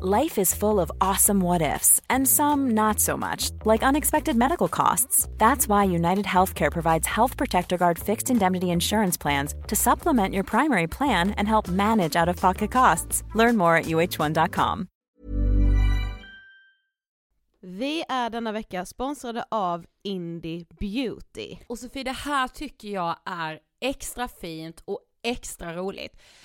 Life is full of awesome what ifs, and some not so much, like unexpected medical costs. That's why United Healthcare provides Health Protector Guard fixed indemnity insurance plans to supplement your primary plan and help manage out of pocket costs. Learn more at uh1.com. Vi är denna vecka sponsrade av Indie Beauty. Och Sofie, det här tycker jag är extra fint och extra roligt.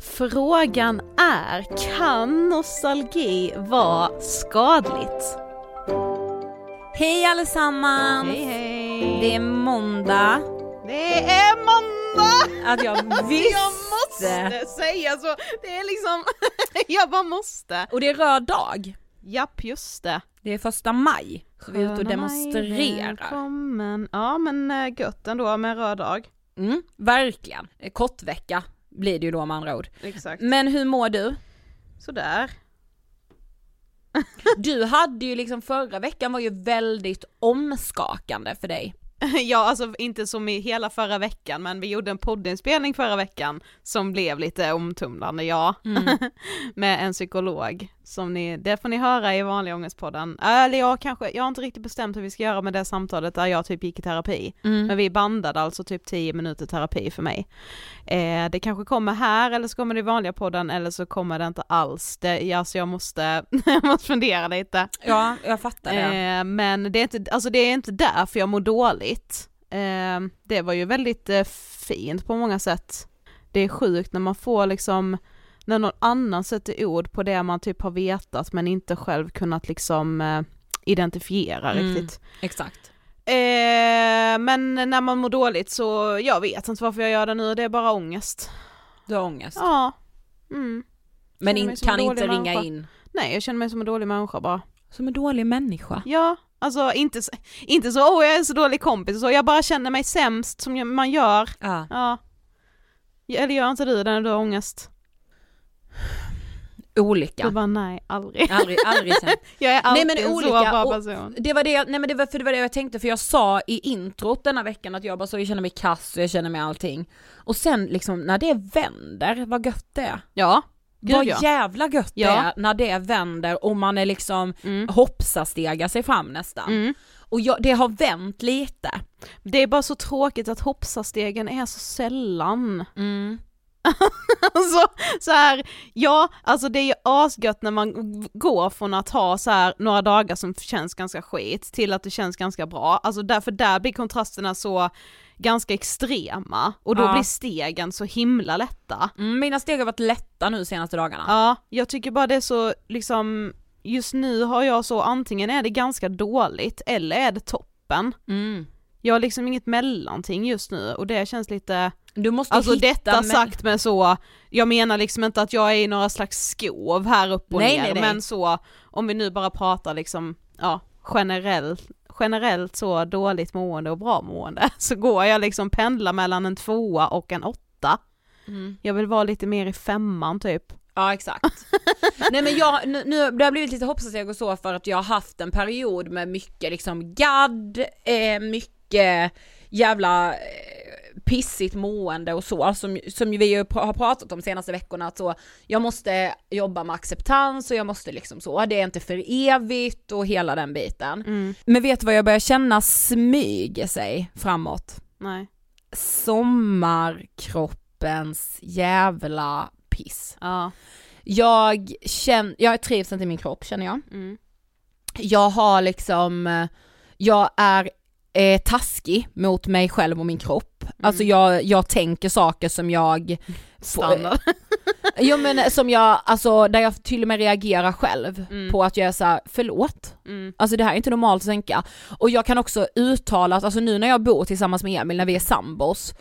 Frågan är, kan nostalgi vara skadligt? Hej allesammans! Hej hej! Det är måndag. Det är måndag! Att jag visste! jag måste säga så, det är liksom, jag bara måste. Och det är röd dag. Japp, just det. Det är första maj, så vi är ute och demonstrerar. Välkommen. Ja men äh, gött ändå med röd dag. Mm, verkligen. Kortvecka blir det ju då med andra ord. Exakt. Men hur mår du? Sådär. du hade ju liksom förra veckan var ju väldigt omskakande för dig. ja, alltså inte som i hela förra veckan, men vi gjorde en poddinspelning förra veckan som blev lite omtumlande, ja. Mm. Med en psykolog som ni, det får ni höra i vanliga ångestpodden. Eller jag kanske, jag har inte riktigt bestämt hur vi ska göra med det samtalet där jag typ gick i terapi. Mm. Men vi bandade alltså typ 10 minuter terapi för mig. Eh, det kanske kommer här eller så kommer det i vanliga podden eller så kommer det inte alls. Det, alltså jag måste, jag måste fundera lite. Ja, jag fattar det. Eh, men det är inte, alltså det är inte därför jag mår dåligt. Eh, det var ju väldigt eh, fint på många sätt. Det är sjukt när man får liksom när någon annan sätter ord på det man typ har vetat men inte själv kunnat liksom eh, identifiera mm, riktigt. Exakt. Eh, men när man mår dåligt så, jag vet inte varför jag gör det nu, det är bara ångest. Du har ångest? Ja. Mm. Men in, kan inte ringa människa. in? Nej, jag känner mig som en dålig människa bara. Som en dålig människa? Ja, alltså inte, inte så, åh jag är så dålig kompis så, jag bara känner mig sämst som man gör. Ja. ja. Eller gör inte du det när du har ångest? Olika. Du bara nej, aldrig. Aldrig, aldrig. Jag är alltid Nej, men en olika, så bra och- person. Det var det, nej men det var, för det var det jag tänkte för jag sa i introt denna veckan att jag bara så jag känner mig kass och jag känner mig allting. Och sen liksom när det vänder, vad gött det är. Ja, gud vad ja. jävla gött Ja. det är när det vänder och man är liksom Mm. hoppsa-stegar sig fram nästan. Mm. Och jag, det har vänt lite. Det är bara så tråkigt att hoppsastegen är så sällan. Mm. Alltså så här, ja alltså det är ju asgött när man går från att ha så här några dagar som känns ganska skit till att det känns ganska bra, alltså därför där blir kontrasterna så ganska extrema och då Ja. blir stegen så himla lätta. Mm, mina steg har varit lätta nu senaste dagarna. Ja, jag tycker bara det är så liksom, just nu har jag så antingen är det ganska dåligt eller är det toppen. Mm. Jag har liksom inget mellanting just nu och det känns lite Du måste Alltså hitta detta men- sagt med så, jag menar liksom inte att jag är i några slags skov här upp och Nej, ner nej, nej. men så, om vi nu bara pratar liksom, ja generellt, generellt så dåligt mående och bra mående så går jag liksom pendla mellan en tvåa och en åtta. Mm. Jag vill vara lite mer i femman typ. Ja exakt. Nej men jag, nu, nu det har blivit lite hoppsasteg och så för att jag har haft en period med mycket liksom gadd, eh, mycket jävla eh, pissigt mående och så som, som vi ju har pratat om senaste veckorna att så jag måste jobba med acceptans och jag måste liksom så, det är inte för evigt och hela den biten. Mm. Men vet du vad jag börjar känna smyger sig framåt? Nej. Sommarkroppens jävla piss. Ja. Jag känner, jag trivs inte i min kropp känner jag. Mm. Jag har liksom, jag är eh, taskig mot mig själv och min kropp. Alltså jag, jag tänker saker som jag Standard. Jo men som jag, alltså där jag till och med reagerar själv Mm. på att jag är såhär, förlåt? Mm. Alltså det här är inte normalt att tänka. Och jag kan också uttala att, alltså nu när jag bor tillsammans med Emil, när vi är sambos,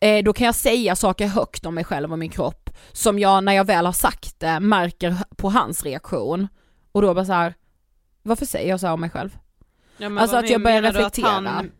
eh, då kan jag säga saker högt om mig själv och min kropp, som jag när jag väl har sagt det märker på hans reaktion. Och då bara så här. varför säger jag så om mig själv? Ja, Alltså att jag börjar menar du reflektera. Att han,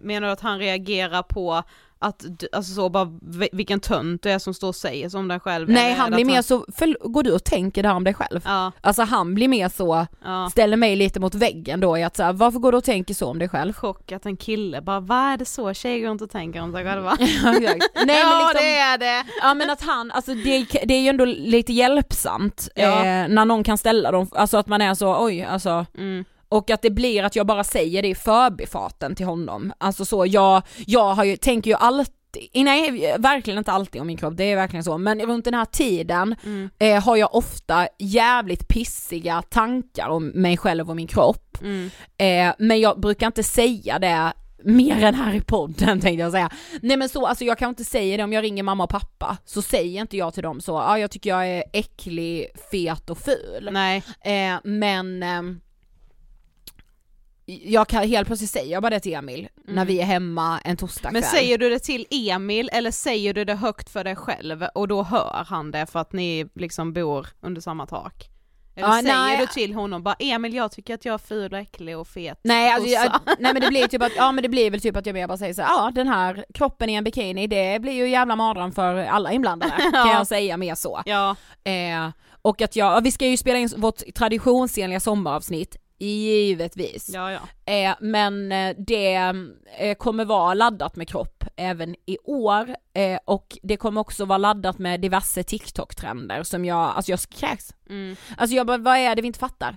menar du att han reagerar på att, du- alltså så bara vi- vilken tönt du är som står och säger så om dig själv? Nej han blir mer så, för, går du och tänker det här om dig själv? Ja, Alltså han blir mer så, ja. ställer mig lite mot väggen då i att så här, varför går du och tänker så om dig själv? Chock att en kille bara, vad är det så tjejer går inte och tänker om sig själva? Ja. Nej, men ja liksom, det är det! Ja men att han, alltså det, det är ju ändå lite hjälpsamt Ja. eh, när någon kan ställa dem, alltså att man är så oj alltså Mm. Och att det blir att jag bara säger det i förbifarten till honom. Alltså så, jag, jag har ju, tänker ju alltid, nej verkligen inte alltid om min kropp, det är verkligen så, men runt den här tiden Mm. eh, har jag ofta jävligt pissiga tankar om mig själv och min kropp. Mm. Eh, men jag brukar inte säga det mer än här i podden tänkte jag säga. Nej men så, alltså jag kan inte säga det om jag ringer mamma och pappa, så säger inte jag till dem så, ja ah, jag tycker jag är äcklig, fet och ful. Nej, Eh, men ehm, jag kan helt plötsligt säga bara det till Emil när vi är hemma en torsdagkväll. men säger du det till Emil eller säger du det högt för dig själv och då hör han det för att ni liksom bor under samma tak? Eller Ja, säger nej. du till honom bara Emil jag tycker att jag är ful och äcklig och fet Nej, alltså, jag, kossa." nej men det blir typ att, ja men det blir väl typ att jag mer bara säger så ja den här kroppen i en bikini det blir ju jävla mardröm för alla inblandade kan Ja. jag säga mer så. Ja, Eh, och att jag, vi ska ju spela in vårt traditionsenliga sommaravsnitt, givetvis. ja, ja. Eh, men eh, det eh, kommer vara laddat med kropp även i år eh, och det kommer också vara laddat med diverse TikTok-trender som jag, alltså jag kräks. Mm. Alltså jag bara, vad är det vi inte fattar?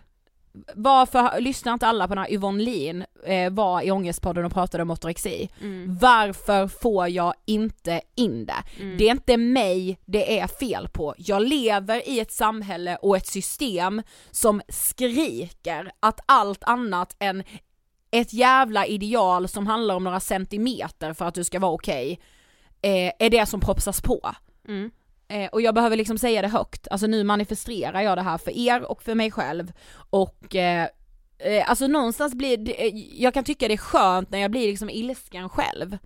Varför lyssnar inte alla på när Yvonne Lin eh, var i Ångestpodden och pratade om ortorexi? Mm. Varför får jag inte in det? Det är inte mig det är fel på. Jag lever i ett samhälle och ett system som skriker att allt annat än ett jävla ideal som handlar om några centimeter för att du ska vara okej eh, är det som propsas på. Mm. Eh, och jag behöver liksom säga det högt, alltså nu manifesterar jag det här för er och för mig själv och eh, eh, alltså någonstans blir det, eh, jag kan tycka det är skönt när jag blir liksom ilsken själv.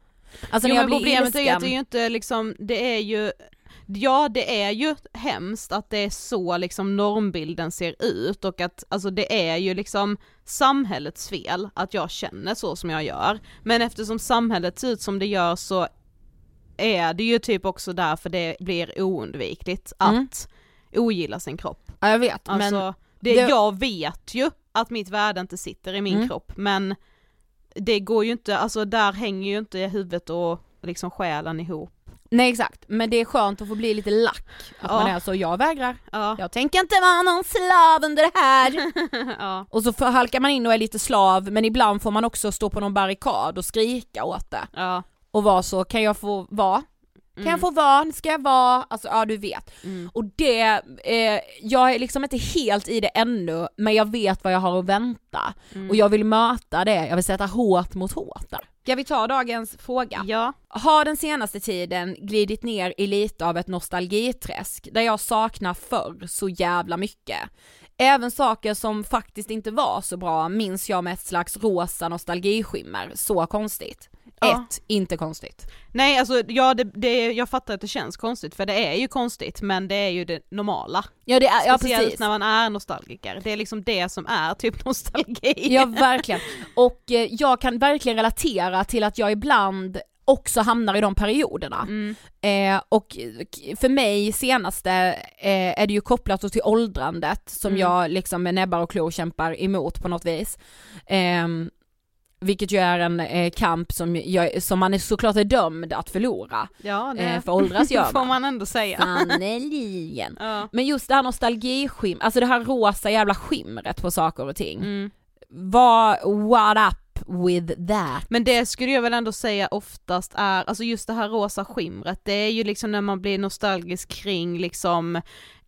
Alltså jo, när jag blir problemet är ilsken. att det är ju inte liksom, det är ju Ja det är ju hemskt att det är så liksom normbilden ser ut och att alltså det är ju liksom samhällets fel att jag känner så som jag gör. Men eftersom samhället ser ut som det gör så är det ju typ också därför det blir oundvikligt att Mm. ogillar sin kropp. Ja jag vet Alltså, men det, det- jag vet ju att mitt värde inte sitter i min Mm. kropp men det går ju inte, alltså där hänger ju inte huvudet och liksom själen ihop. nej exakt, men det är skönt att få bli lite lack. Att Ja. man är så, jag vägrar. Ja. Jag tänker inte vara någon slav under det här. ja. och så halkar man in och är lite slav men ibland får man också stå på någon barrikad och skrika åt det. ja. Och vara så, kan jag få vara? Kan Mm. jag få vara? Ska jag vara? Alltså ja du vet. Mm. Och det, eh, jag är liksom inte helt i det ännu men jag vet vad jag har att vänta. Mm. Och jag vill möta det, jag vill sätta hårt mot hårt där. Ska vi ta dagens fråga? Ja. Har den senaste tiden glidit ner i lite av ett nostalgiträsk där jag saknar förr så jävla mycket. Även saker som faktiskt inte var så bra minns jag med ett slags rosa nostalgiskimmer, så konstigt. Ja. Ett, inte konstigt. Nej alltså ja, det, det, jag fattar att det känns konstigt för det är ju konstigt men det är ju det normala. Ja det är, ja Speciellt precis. när man är nostalgiker, det är liksom det som är typ nostalgi. Ja verkligen. Och eh, jag kan verkligen relatera till att jag ibland också hamnar i de perioderna. Mm. Eh, och för mig senaste eh, är det ju kopplat till åldrandet som Mm. jag liksom med näbbar och klor kämpar emot på något vis. Ehm, vilket ju är en eh, kamp som, jag, som man är såklart är dömd att förlora. Ja det Eh, för åldras gör får man. man ändå säga. Sannerligen. Ja. Men just det här nostalgiskimmer, alltså det här rosa jävla skimret på saker och ting. Mm. Vad, what up with that? Men det skulle jag väl ändå säga oftast är, alltså just det här rosa skimret, det är ju liksom när man blir nostalgisk kring liksom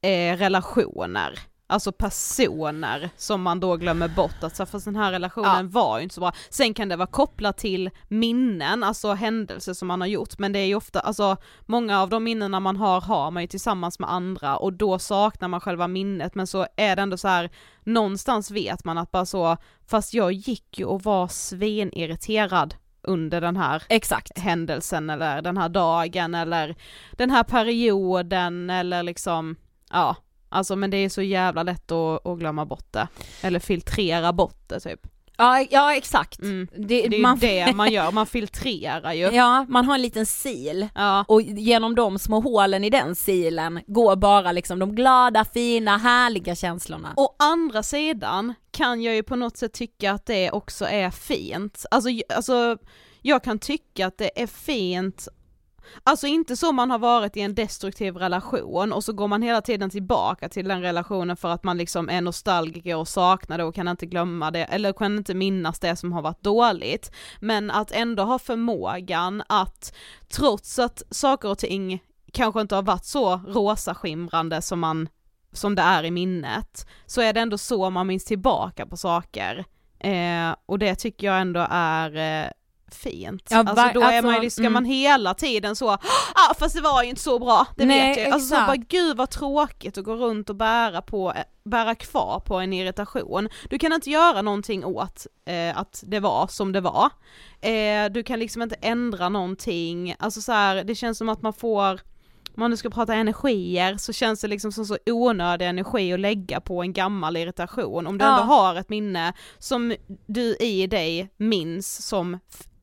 eh, relationer. Alltså personer som man då glömmer bort att så, fast den här relationen var ju inte så bra. Sen kan det vara kopplat till minnen, alltså händelser som man har gjort, men det är ju ofta, alltså många av de minnena man har har man ju tillsammans med andra och då saknar man själva minnet men så är det ändå så här någonstans vet man att bara så, fast jag gick ju och var svinirriterad under den här Exakt. händelsen eller den här dagen eller den här perioden eller liksom, ja, alltså men det är så jävla lätt att, att glömma bort det. Eller filtrera bort det typ. Ja, ja exakt. Mm. Det, Det är man, det man gör, man filtrerar ju. Ja, man har en liten sil Ja. och genom de små hålen i den silen går bara liksom de glada, fina, härliga känslorna. Å andra sidan kan jag ju på något sätt tycka att det också är fint. Alltså, alltså jag kan tycka att det är fint Alltså inte så man har varit i en destruktiv relation och så går man hela tiden tillbaka till den relationen för att man liksom är nostalgiker och saknar det och kan inte glömma det eller kan inte minnas det som har varit dåligt. Men att ändå ha förmågan att trots att saker och ting kanske inte har varit så rosa skimrande som man som det är i minnet, så är det ändå så man minns tillbaka på saker. Eh, och det tycker jag ändå är eh, fint. Ja, alltså då är alltså, man ju, ska mm. man hela tiden så, ah fast det var ju inte så bra, det Nej, vet jag. Alltså så bara gud vad tråkigt att gå runt och bära på, bära kvar på en irritation. Du kan inte göra någonting åt eh, att det var som det var. Eh, du kan liksom inte ändra någonting, alltså så här, det känns som att man får om man nu ska prata energier så känns det liksom som så onödig energi att lägga på en gammal irritation. Om du Ja. ändå har ett minne som du i dig minns som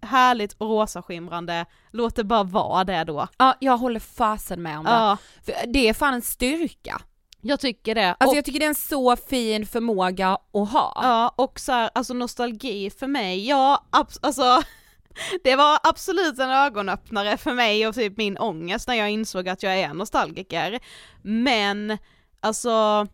härligt och rosaskimrande, låt det bara vara det då. Ja, jag håller fasen med om det. Ja, För det är fan en styrka. jag tycker det. Alltså och, jag tycker det är en så fin förmåga att ha. ja, och så här, alltså nostalgi för mig, ja, abs- alltså det var absolut en ögonöppnare för mig och typ min ångest när jag insåg att jag är nostalgiker. Men alltså,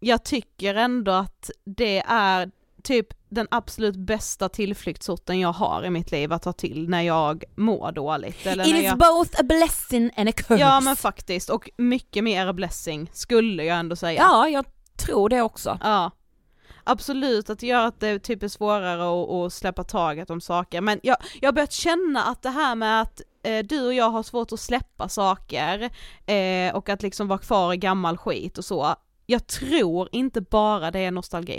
jag tycker ändå att det är typ den absolut bästa tillflyktsorten jag har i mitt liv att ta till när jag mår dåligt. Eller It is jag... both a blessing and a curse. Ja men faktiskt, och mycket mer blessing skulle jag ändå säga. Ja, jag tror det också. Ja. Absolut att det gör att det typ är svårare att, att släppa taget om saker, men jag, jag har börjat känna att det här med att eh, du och jag har svårt att släppa saker eh, och att liksom vara kvar i gammal skit och så, jag tror inte bara det är nostalgi.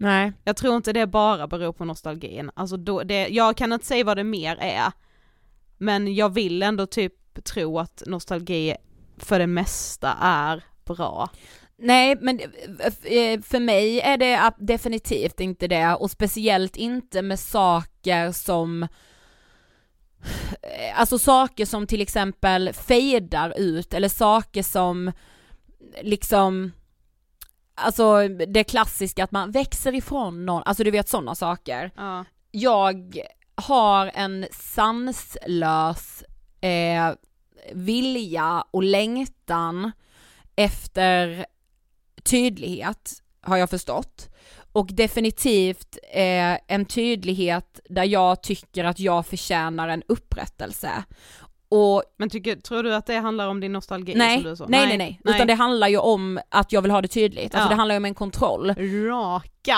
Nej. Jag tror inte det bara beror på nostalgin, alltså då, det, jag kan inte säga vad det mer är, men jag vill ändå typ tro att nostalgi för det mesta är bra. Nej men eh, för mig är det definitivt inte det och speciellt inte med saker som eh, Alltså saker som till exempel fejdar ut eller saker som liksom Alltså det klassiska att man växer ifrån någon, alltså du vet sådana saker. Ja. Jag har en sanslös eh, vilja och längtan efter tydlighet, har jag förstått. Och definitivt eh, en tydlighet där jag tycker att jag förtjänar en upprättelse. Och Men tycker, tror du att det handlar om din nostalgi? nej, sa? nej, nej, nej, utan det handlar ju om att jag vill ha det tydligt, alltså Ja. det handlar ju om en kontroll. Raka.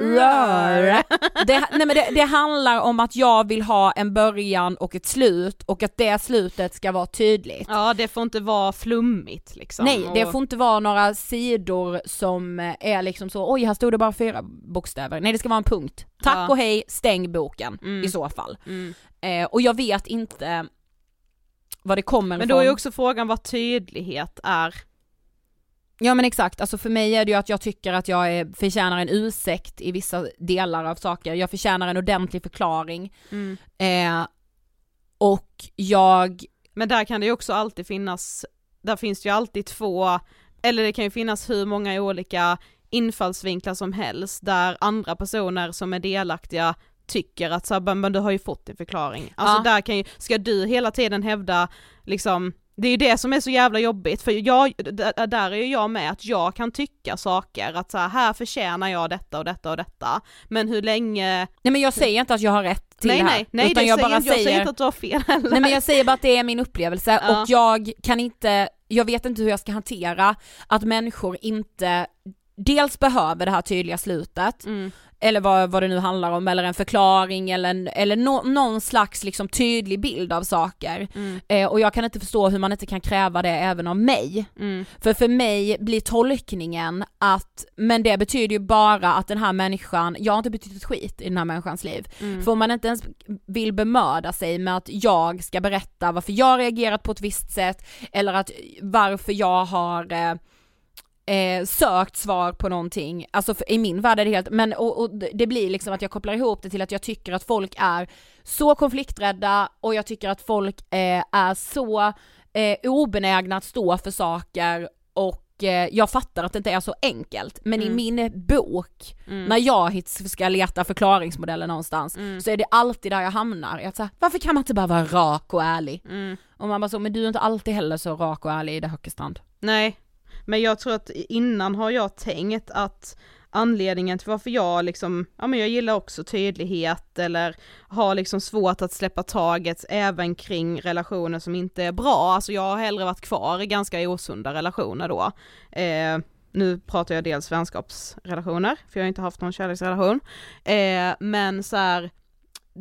rör. Det, nej men det, det handlar om att jag vill ha en början och ett slut och att det slutet ska vara tydligt. Ja det får inte vara flummigt liksom. Nej, det Och- får inte vara några sidor som är liksom så, oj här stod det bara fyra bokstäver. Nej det ska vara en punkt. Tack Ja. och hej, stäng boken Mm. i så fall. Mm. Eh, och jag vet inte vad det kommer Men ifrån. då är också frågan vad tydlighet är. Ja men exakt, alltså för mig är det ju att jag tycker att jag är, förtjänar en ursäkt i vissa delar av saker, jag förtjänar en ordentlig förklaring. Eh, och jag, Men där kan det ju också alltid finnas, där finns det ju alltid två, eller det kan ju finnas hur många olika infallsvinklar som helst där andra personer som är delaktiga tycker att så här, men du har ju fått din förklaring. Alltså Ja. där kan ju, ska du hela tiden hävda liksom det är ju det som är så jävla jobbigt för jag, där är ju jag med att jag kan tycka saker att så här, här förtjänar jag detta och detta och detta men hur länge nej men jag säger inte att jag har rätt till Nej det här. nej, nej utan det jag säger, bara jag säger säger, inte att du har fel heller. nej men jag säger bara att det är min upplevelse Ja. och jag kan inte, jag vet inte hur jag ska hantera att människor inte dels behöver det här tydliga slutet, Mm. Eller vad, vad det nu handlar om, eller en förklaring eller, en, eller nå- någon slags liksom tydlig bild av saker. Mm. Eh, och jag kan inte förstå hur man inte kan kräva det även av mig. Mm. För för mig blir tolkningen att, men det betyder ju bara att den här människan, jag har inte betytt ett skit i den här människans liv. Mm. För om man inte ens vill bemöda sig med att jag ska berätta varför jag har reagerat på ett visst sätt, eller att varför jag har eh, eh, sökt svar på någonting, alltså för, i min värld är det helt, men och, och det blir liksom att jag kopplar ihop det till att jag tycker att folk är så konflikträdda och jag tycker att folk eh, är så eh, obenägna att stå för saker och eh, jag fattar att det inte är så enkelt, men i Mm. min bok, Mm. när jag ska leta förklaringsmodeller någonstans, Mm. så är det alltid där jag hamnar. Jag säger, varför kan man inte bara vara rak och ärlig? Mm. Och man bara så, men du är inte alltid heller så rak och ärlig i det Höckestrand. Nej, men jag tror att innan har jag tänkt att anledningen till varför jag liksom, ja men jag gillar också tydlighet eller har liksom svårt att släppa taget även kring relationer som inte är bra, alltså jag har hellre varit kvar i ganska osunda relationer då. Eh, nu pratar jag dels vänskapsrelationer, för jag har inte haft någon kärleksrelation, eh, men så här,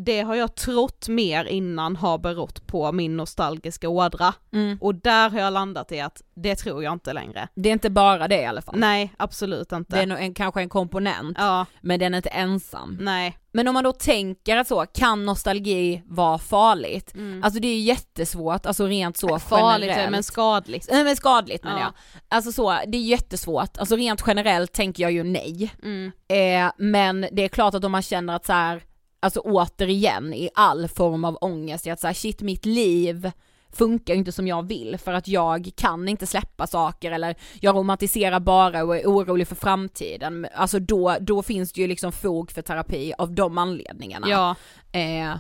det har jag trott mer innan har berott på min nostalgiska ådra. Mm. Och där har jag landat i att det tror jag inte längre. Det är inte bara det i alla fall. Nej, absolut inte. Det är nog en, kanske en komponent, Ja, men den är inte ensam. nej. Men om man då tänker att så, kan nostalgi vara farligt? Mm. Alltså det är ju jättesvårt, alltså rent så Farligt generellt. men skadligt. Nej men skadligt menar Ja. jag. Alltså så, det är jättesvårt, alltså rent generellt tänker jag ju nej. Mm. Eh, men det är klart att om man känner att så här, alltså återigen i all form av ångest, i att så här, shit mitt liv funkar inte som jag vill för att jag kan inte släppa saker eller jag romantiserar bara och är orolig för framtiden. Alltså då, då finns det ju liksom fog för terapi av de anledningarna. Ja, Eh,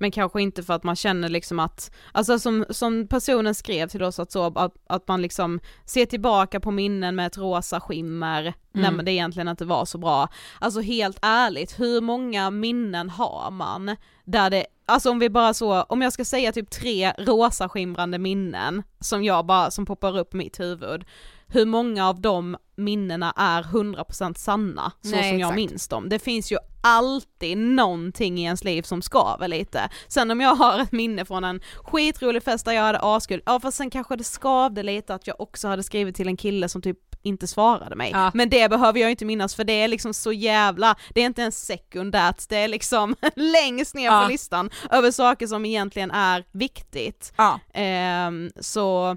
men kanske inte för att man känner liksom att, alltså som, som personen skrev till oss att så, att, att man liksom ser tillbaka på minnen med ett rosa skimmer Mm. när det egentligen inte var så bra. Alltså helt ärligt, hur många minnen har man där det, alltså om vi bara så, om jag ska säga typ tre rosa skimrande minnen som jag bara, som poppar upp i mitt huvud, hur många av de minnena är 100% sanna så Nej, som jag exakt. minns dem. Det finns ju alltid någonting i ens liv som skaver lite. Sen om jag har ett minne från en skitrolig fest där jag hade askul, ja fast sen kanske det skavde lite att jag också hade skrivit till en kille som typ inte svarade mig. Ja. Men det behöver jag inte minnas för det är liksom så jävla, det är inte ens sekundärt, det är liksom längst ner Ja. på listan över saker som egentligen är viktigt. ja. Ehm, så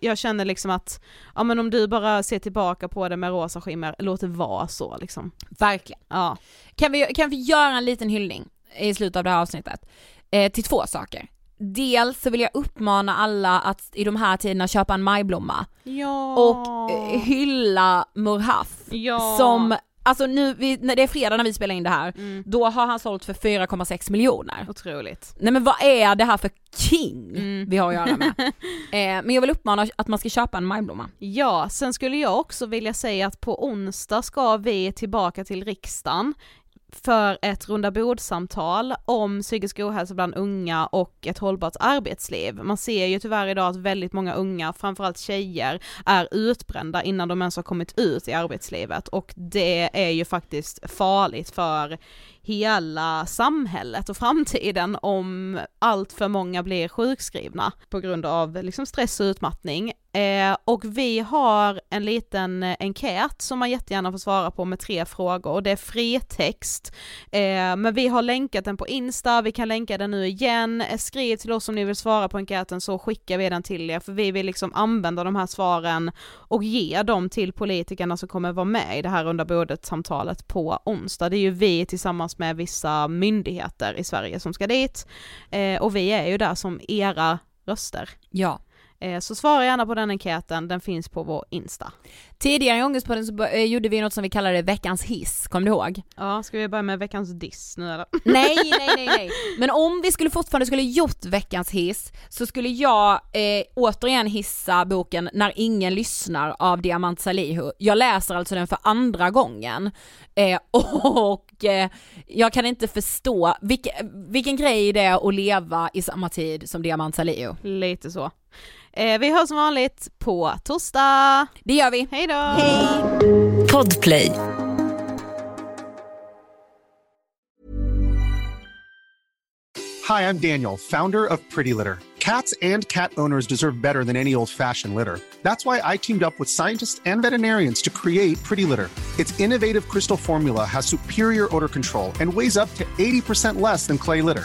jag- känner liksom att, ja men om du bara ser tillbaka på det med rosa skimmer, låt det vara så liksom. Verkligen. Ja. Kan vi, kan vi göra en liten hyllning i slutet av det här avsnittet? Eh, till två saker. Dels så vill jag uppmana alla att i de här tiderna köpa en majblomma Ja. och eh, hylla Murhaf Ja. som, alltså nu, vi, när det är fredag när vi spelar in det här, Mm. då har han sålt för 4,6 miljoner. Otroligt. Nej men vad är det här för king Mm. vi har att göra med? eh, men jag vill uppmana att man ska köpa en majblomma. Ja, sen skulle jag också vilja säga att på onsdag ska vi tillbaka till riksdagen för ett rundabordssamtal om psykisk ohälsa bland unga och ett hållbart arbetsliv. Man ser ju tyvärr idag att väldigt många unga, framförallt tjejer, är utbrända innan de ens har kommit ut i arbetslivet och det är ju faktiskt farligt för hela samhället och framtiden om allt för många blir sjukskrivna på grund av liksom stress och utmattning. Eh, och vi har en liten enkät som man jättegärna får svara på med tre frågor och det är fritext. Eh, men vi har länkat den på Insta, vi kan länka den nu igen. Eh, skriv till oss om ni vill svara på enkäten så skickar vi den till er för vi vill liksom använda de här svaren och ge dem till politikerna som kommer vara med i det här runda bordet samtalet på onsdag. Det är ju vi tillsammans med vissa myndigheter i Sverige som ska dit eh, och vi är ju där som era röster. Ja. Eh, Så svara gärna på den enkäten, den finns på vår Insta. Tidigare i Ångestpodden så eh, gjorde vi något som vi kallade veckans hiss, kommer du ihåg? Ja, ska vi börja med veckans diss nu eller? Nej, nej, nej, nej. Men om vi skulle fortfarande skulle gjort veckans hiss så skulle jag eh, återigen hissa boken När ingen lyssnar av Diamant Salihu. Jag läser alltså den för andra gången eh, och eh, jag kan inte förstå vilka, vilken grej det är att leva i samma tid som Diamant Salihu. Lite så. Eh, vi hörs som vanligt på torsdag. Det gör vi. Hej då! Podplay. Hi, I'm Daniel, founder of Pretty Litter. Cats and cat owners deserve better than any old fashioned litter. That's why I teamed up with scientists and veterinarians to create Pretty Litter. Its innovative crystal formula has superior odor control and weighs up to 80% less than clay litter.